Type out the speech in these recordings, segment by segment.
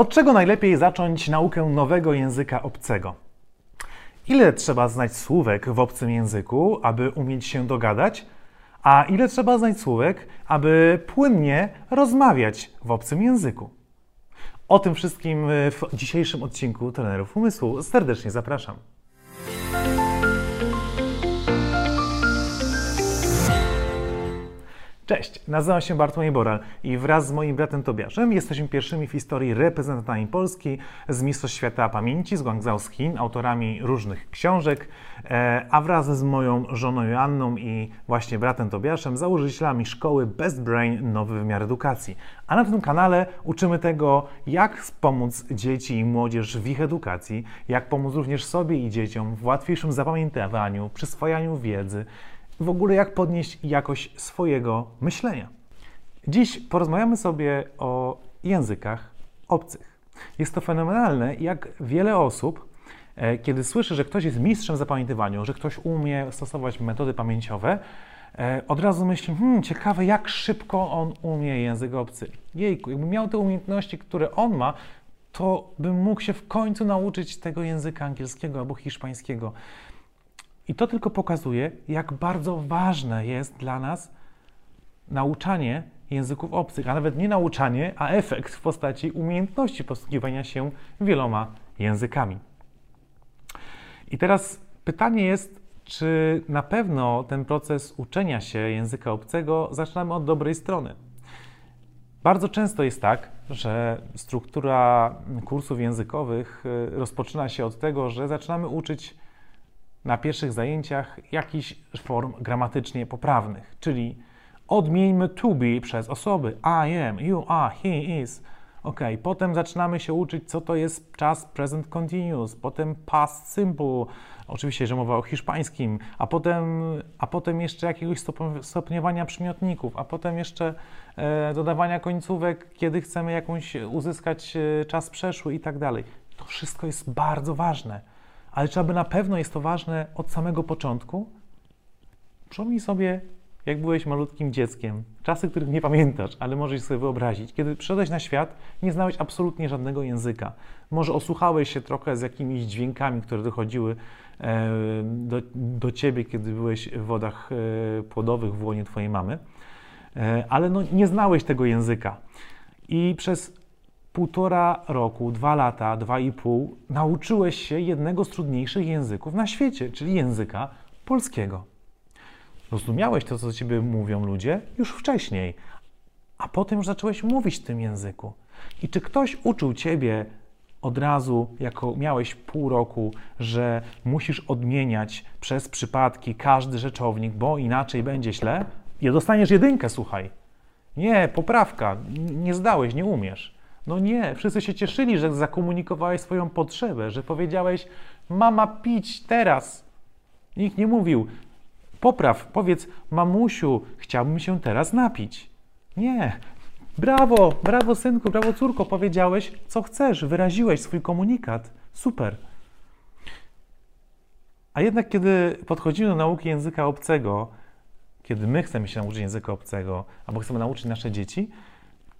Od czego najlepiej zacząć naukę nowego języka obcego? Ile trzeba znać słówek w obcym języku, aby umieć się dogadać? A ile trzeba znać słówek, aby płynnie rozmawiać w obcym języku? O tym wszystkim w dzisiejszym odcinku Trenerów Umysłu serdecznie zapraszam. Cześć, nazywam się Bartłomiej Boral i wraz z moim bratem Tobiaszem jesteśmy pierwszymi w historii reprezentantami Polski z Mistrzostw Świata Pamięci z Guangzhou z Chin, autorami różnych książek, e, a wraz z moją żoną Joanną i właśnie bratem Tobiaszem założycielami szkoły Best Brain Nowy Wymiar Edukacji. A na tym kanale uczymy tego, jak pomóc dzieci i młodzież w ich edukacji, jak pomóc również sobie i dzieciom w łatwiejszym zapamiętywaniu, przyswajaniu wiedzy, w ogóle jak podnieść jakość swojego myślenia. Dziś porozmawiamy sobie o językach obcych. Jest to fenomenalne, jak wiele osób, e, kiedy słyszy, że ktoś jest mistrzem w zapamiętywaniu, że ktoś umie stosować metody pamięciowe, e, od razu myśli, hmm, ciekawe, jak szybko on umie język obcy. Jejku, jakby miał te umiejętności, które on ma, to bym mógł się w końcu nauczyć tego języka angielskiego albo hiszpańskiego. I to tylko pokazuje, jak bardzo ważne jest dla nas nauczanie języków obcych, a nawet nie nauczanie, a efekt w postaci umiejętności posługiwania się wieloma językami. I teraz pytanie jest, czy na pewno ten proces uczenia się języka obcego zaczynamy od dobrej strony. Bardzo często jest tak, że struktura kursów językowych y, rozpoczyna się od tego, że zaczynamy uczyć na pierwszych zajęciach jakichś form gramatycznie poprawnych, czyli odmieńmy to be przez osoby I am, you are, he is. Ok, potem zaczynamy się uczyć, co to jest czas present continuous, potem past simple, oczywiście, że mowa o hiszpańskim, a potem, a potem jeszcze jakiegoś stopniowania przymiotników, a potem jeszcze e, dodawania końcówek, kiedy chcemy jakąś uzyskać e, czas przeszły i tak dalej. To wszystko jest bardzo ważne ale czy aby na pewno jest to ważne od samego początku? Przypomnij sobie, jak byłeś malutkim dzieckiem, czasy, których nie pamiętasz, ale możesz sobie wyobrazić. Kiedy przyszedłeś na świat, nie znałeś absolutnie żadnego języka. Może osłuchałeś się trochę z jakimiś dźwiękami, które dochodziły e, do, do ciebie, kiedy byłeś w wodach e, płodowych w łonie twojej mamy, e, ale no, nie znałeś tego języka. I przez półtora roku, dwa lata, dwa i pół nauczyłeś się jednego z trudniejszych języków na świecie, czyli języka polskiego. Rozumiałeś to, co do ciebie mówią ludzie już wcześniej, a potem już zacząłeś mówić w tym języku. I czy ktoś uczył ciebie od razu, jako miałeś pół roku, że musisz odmieniać przez przypadki każdy rzeczownik, bo inaczej będzie źle? I dostaniesz jedynkę, słuchaj. Nie, poprawka, nie zdałeś, nie umiesz. No nie, wszyscy się cieszyli, że zakomunikowałeś swoją potrzebę, że powiedziałeś, mama pić teraz. Nikt nie mówił, popraw, powiedz, mamusiu, chciałbym się teraz napić. Nie, brawo, brawo synku, brawo córko, powiedziałeś, co chcesz, wyraziłeś swój komunikat. Super. A jednak, kiedy podchodzimy do nauki języka obcego, kiedy my chcemy się nauczyć języka obcego, albo chcemy nauczyć nasze dzieci,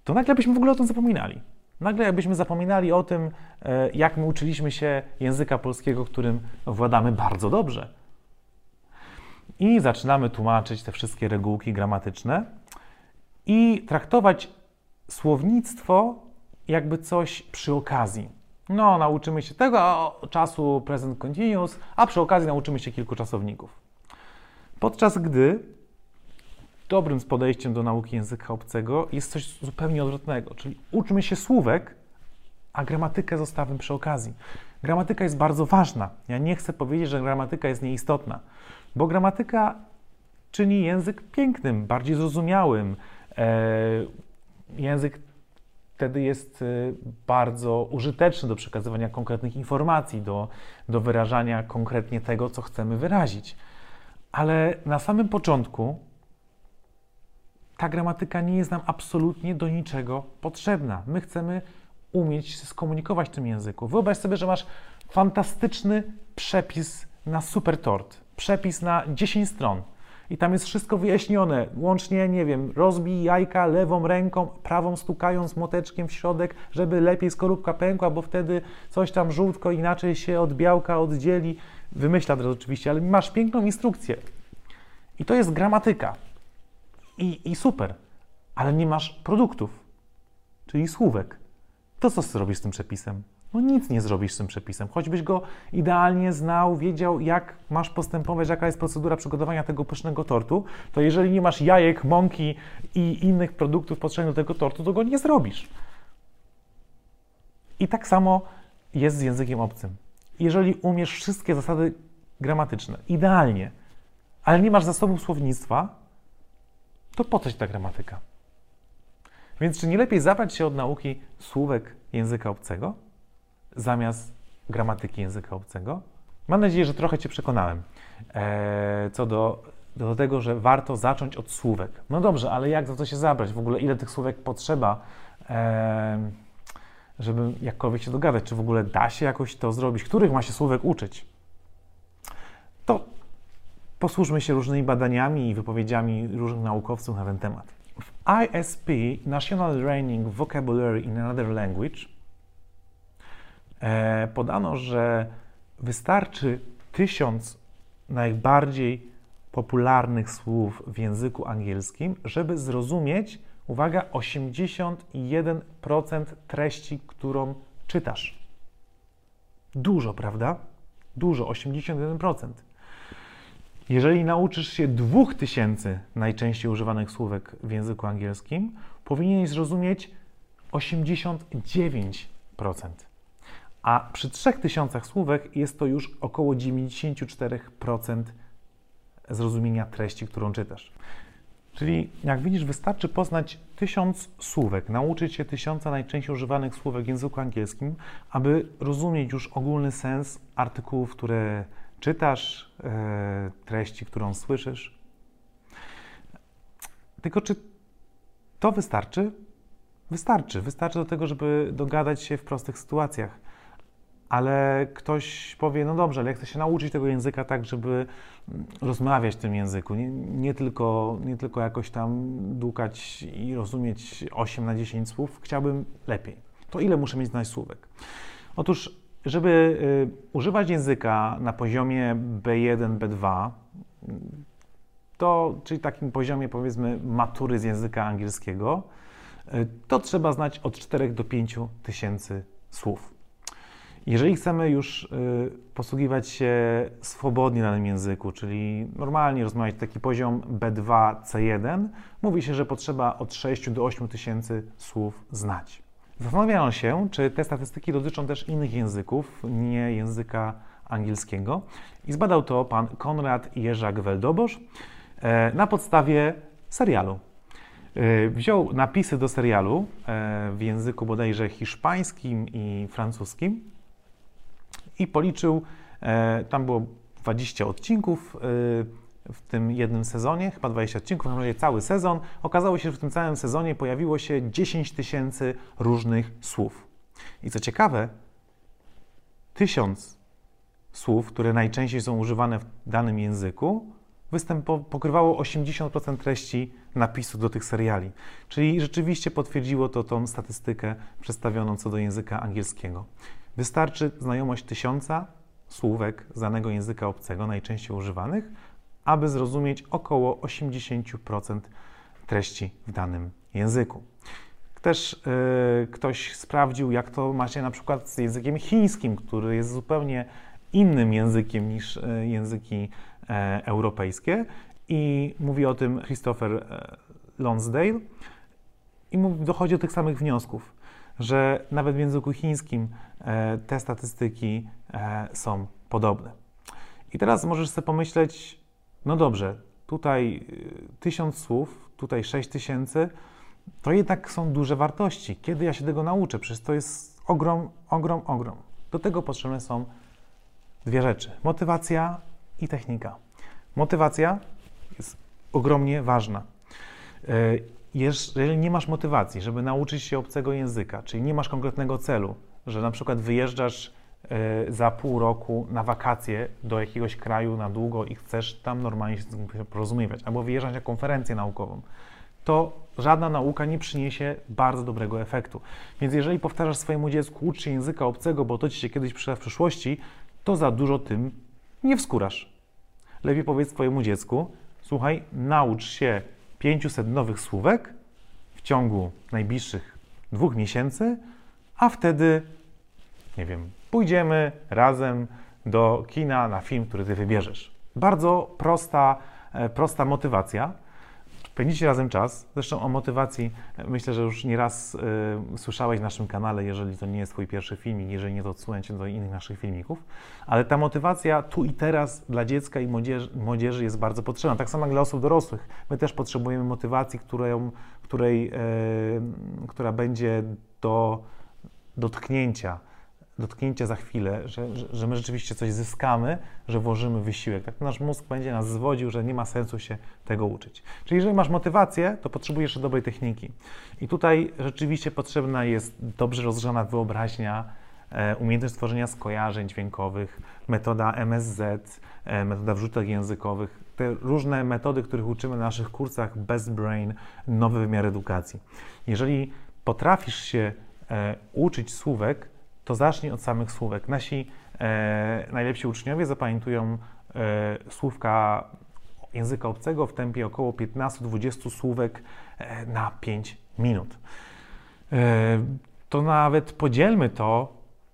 to nagle byśmy w ogóle o tym zapominali. Nagle jakbyśmy zapominali o tym, e, jak my uczyliśmy się języka polskiego, którym władamy bardzo dobrze. I zaczynamy tłumaczyć te wszystkie regułki gramatyczne i traktować słownictwo jakby coś przy okazji. No, nauczymy się tego czasu present continuous, a przy okazji nauczymy się kilku czasowników. Podczas gdy dobrym podejściem do nauki języka obcego jest coś zupełnie odwrotnego, czyli uczmy się słówek, a gramatykę zostawmy przy okazji. Gramatyka jest bardzo ważna. Ja nie chcę powiedzieć, że gramatyka jest nieistotna, bo gramatyka czyni język pięknym, bardziej zrozumiałym. E, język wtedy jest e, bardzo użyteczny do przekazywania konkretnych informacji, do, do wyrażania konkretnie tego, co chcemy wyrazić. Ale na samym początku ta gramatyka nie jest nam absolutnie do niczego potrzebna. My chcemy umieć się skomunikować w tym języku. Wyobraź sobie, że masz fantastyczny przepis na super tort, przepis na 10 stron. I tam jest wszystko wyjaśnione, łącznie, nie wiem, rozbij jajka lewą ręką, prawą stukając moteczkiem w środek, żeby lepiej skorupka pękła, bo wtedy coś tam żółtko inaczej się od białka oddzieli. Wymyśla teraz oczywiście, ale masz piękną instrukcję. I to jest gramatyka. I, i super, ale nie masz produktów, czyli słówek. To co zrobisz z tym przepisem? No nic nie zrobisz z tym przepisem. Choćbyś go idealnie znał, wiedział, jak masz postępować, jaka jest procedura przygotowania tego pysznego tortu, to jeżeli nie masz jajek, mąki i innych produktów potrzebnych do tego tortu, to go nie zrobisz. I tak samo jest z językiem obcym. Jeżeli umiesz wszystkie zasady gramatyczne, idealnie, ale nie masz zasobów słownictwa, to po co ci ta gramatyka? Więc czy nie lepiej zabrać się od nauki słówek języka obcego? zamiast gramatyki języka obcego. Mam nadzieję, że trochę Cię przekonałem e, co do, do tego, że warto zacząć od słówek. No dobrze, ale jak za to się zabrać? W ogóle ile tych słówek potrzeba, e, żeby jakkolwiek się dogadać? Czy w ogóle da się jakoś to zrobić? Których ma się słówek uczyć? Posłużmy się różnymi badaniami i wypowiedziami różnych naukowców na ten temat. W ISP, National Learning Vocabulary in Another Language, E, podano, że wystarczy tysiąc najbardziej popularnych słów w języku angielskim, żeby zrozumieć, uwaga, 81% treści, którą czytasz. Dużo, prawda? Dużo, 81%. Jeżeli nauczysz się 2000 najczęściej używanych słówek w języku angielskim, powinieneś zrozumieć 89% a przy 3000 słówek jest to już około 94% zrozumienia treści, którą czytasz. Czyli jak widzisz, wystarczy poznać tysiąc słówek, nauczyć się tysiąca najczęściej używanych słówek w języku angielskim, aby rozumieć już ogólny sens artykułów, które czytasz, e, treści, którą słyszysz. Tylko czy to wystarczy? Wystarczy. Wystarczy do tego, żeby dogadać się w prostych sytuacjach ale ktoś powie, no dobrze, ale ja chcę się nauczyć tego języka tak, żeby rozmawiać w tym języku, nie, nie, tylko, nie tylko jakoś tam dłukać i rozumieć 8 na 10 słów, chciałbym lepiej. To ile muszę mieć znać słówek? Otóż, żeby y, używać języka na poziomie B1, B2, to, czyli takim poziomie powiedzmy matury z języka angielskiego, y, to trzeba znać od 4 do 5 tysięcy słów. Jeżeli chcemy już y, posługiwać się swobodnie na tym języku, czyli normalnie rozmawiać taki poziom B2, C1, mówi się, że potrzeba od 6 do 8 tysięcy słów znać. Zastanawiano się, czy te statystyki dotyczą też innych języków, nie języka angielskiego. I zbadał to pan Konrad Jerzak-Weldobosz e, na podstawie serialu. E, wziął napisy do serialu e, w języku bodajże hiszpańskim i francuskim i policzył, tam było 20 odcinków w tym jednym sezonie, chyba 20 odcinków, naprawdę cały sezon. Okazało się, że w tym całym sezonie pojawiło się 10 tysięcy różnych słów. I co ciekawe, tysiąc słów, które najczęściej są używane w danym języku, występo, pokrywało 80% treści napisu do tych seriali. Czyli rzeczywiście potwierdziło to tą statystykę przedstawioną co do języka angielskiego. Wystarczy znajomość tysiąca słówek z danego języka obcego, najczęściej używanych, aby zrozumieć około 80% treści w danym języku. Też yy, ktoś sprawdził, jak to macie na przykład z językiem chińskim, który jest zupełnie innym językiem niż yy, języki yy, europejskie. I mówi o tym Christopher e, Lonsdale i dochodzi do tych samych wniosków że nawet w języku chińskim e, te statystyki e, są podobne. I teraz możesz sobie pomyśleć, no dobrze, tutaj e, tysiąc słów, tutaj sześć tysięcy, to jednak są duże wartości. Kiedy ja się tego nauczę? Przecież to jest ogrom, ogrom, ogrom. Do tego potrzebne są dwie rzeczy: motywacja i technika. Motywacja jest ogromnie ważna jeżeli nie masz motywacji, żeby nauczyć się obcego języka, czyli nie masz konkretnego celu, że na przykład wyjeżdżasz e, za pół roku na wakacje do jakiegoś kraju na długo i chcesz tam normalnie się porozumiewać, albo wyjeżdżać na konferencję naukową, to żadna nauka nie przyniesie bardzo dobrego efektu. Więc jeżeli powtarzasz swojemu dziecku, ucz języka obcego, bo to ci się kiedyś przyda w przyszłości, to za dużo tym nie wskórasz. Lepiej powiedz swojemu dziecku, słuchaj, naucz się 500 nowych słówek w ciągu najbliższych dwóch miesięcy, a wtedy, nie wiem, pójdziemy razem do kina na film, który ty wybierzesz. Bardzo prosta, e, prosta motywacja. Spędzicie razem czas. Zresztą o motywacji e, myślę, że już nieraz y, słyszałeś w naszym kanale, jeżeli to nie jest Twój pierwszy filmik, jeżeli nie, to Cię do innych naszych filmików. Ale ta motywacja tu i teraz dla dziecka i młodzieży, młodzieży jest bardzo potrzebna. Tak samo jak dla osób dorosłych. My też potrzebujemy motywacji, której, której, y, która będzie do dotknięcia dotknięcie za chwilę, że, że, że, my rzeczywiście coś zyskamy, że włożymy wysiłek. Tak nasz mózg będzie nas zwodził, że nie ma sensu się tego uczyć. Czyli jeżeli masz motywację, to potrzebujesz dobrej techniki. I tutaj rzeczywiście potrzebna jest dobrze rozgrzana wyobraźnia, e, umiejętność tworzenia skojarzeń dźwiękowych, metoda MSZ, e, metoda wrzutek językowych, te różne metody, których uczymy na naszych kursach Best Brain, nowy wymiar edukacji. Jeżeli potrafisz się e, uczyć słówek, to zacznij od samych słówek. Nasi e, najlepsi uczniowie zapamiętują e, słówka języka obcego w tempie około 15-20 słówek e, na 5 minut. E, to nawet podzielmy to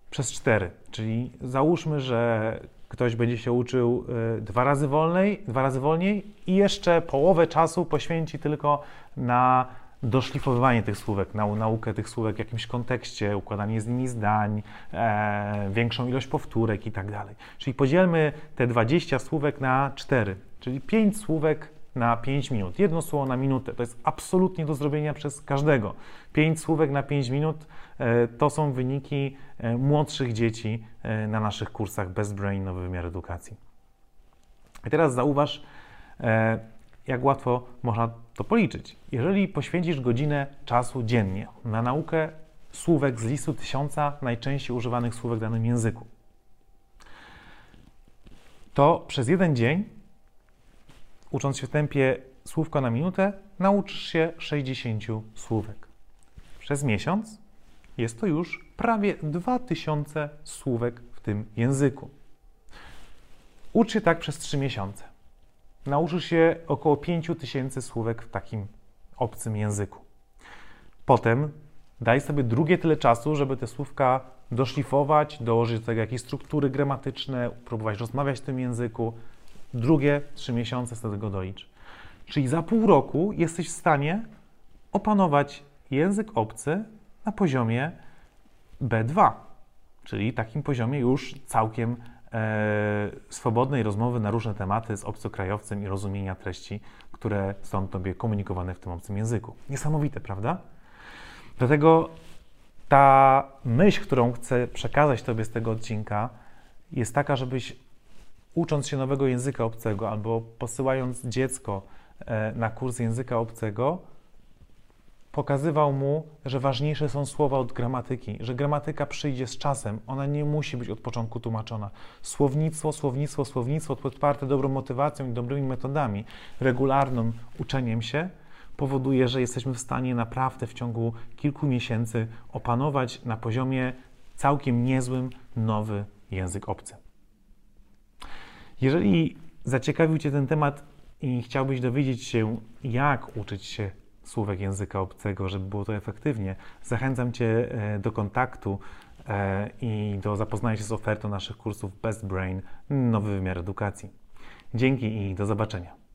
przez 4, czyli załóżmy, że ktoś będzie się uczył e, dwa razy wolniej, dwa razy wolniej i jeszcze połowę czasu poświęci tylko na doszlifowywanie tych słówek, nau naukę tych słówek w jakimś kontekście, układanie z nimi zdań, e, większą ilość powtórek i tak dalej. Czyli podzielmy te 20 słówek na 4, czyli 5 słówek na 5 minut. Jedno słowo na minutę. To jest absolutnie do zrobienia przez każdego. 5 słówek na 5 minut e, to są wyniki e, młodszych dzieci e, na naszych kursach Best Brain Nowy Wymiar Edukacji. I teraz zauważ, e, jak łatwo można to policzyć. Jeżeli poświęcisz godzinę czasu dziennie na naukę słówek z listu tysiąca najczęściej używanych słówek w danym języku, to przez jeden dzień, ucząc się w tempie słówko na minutę, nauczysz się 60 słówek. Przez miesiąc jest to już prawie 2000 słówek w tym języku. Ucz się tak przez 3 miesiące nauczysz się około 5000 słówek w takim obcym języku. Potem daj sobie drugie tyle czasu, żeby te słówka doszlifować, dołożyć do tego jakieś struktury gramatyczne, próbować rozmawiać w tym języku. Drugie trzy miesiące z tego dolicz. Czyli za pół roku jesteś w stanie opanować język obcy na poziomie B2, czyli takim poziomie już całkiem swobodnej rozmowy na różne tematy z obcokrajowcem i rozumienia treści, które są Tobie komunikowane w tym obcym języku. Niesamowite, prawda? Dlatego ta myśl, którą chcę przekazać Tobie z tego odcinka, jest taka, żebyś ucząc się nowego języka obcego albo posyłając dziecko e, na kurs języka obcego, pokazywał mu, że ważniejsze są słowa od gramatyki, że gramatyka przyjdzie z czasem, ona nie musi być od początku tłumaczona. Słownictwo, słownictwo, słownictwo podparte dobrą motywacją i dobrymi metodami, regularnym uczeniem się powoduje, że jesteśmy w stanie naprawdę w ciągu kilku miesięcy opanować na poziomie całkiem niezłym nowy język obcy. Jeżeli zaciekawił Cię ten temat i chciałbyś dowiedzieć się, jak uczyć się słówek języka obcego, żeby było to efektywnie, zachęcam Cię e, do kontaktu e, i do zapoznania się z ofertą naszych kursów Best Brain Nowy Wymiar Edukacji. Dzięki i do zobaczenia.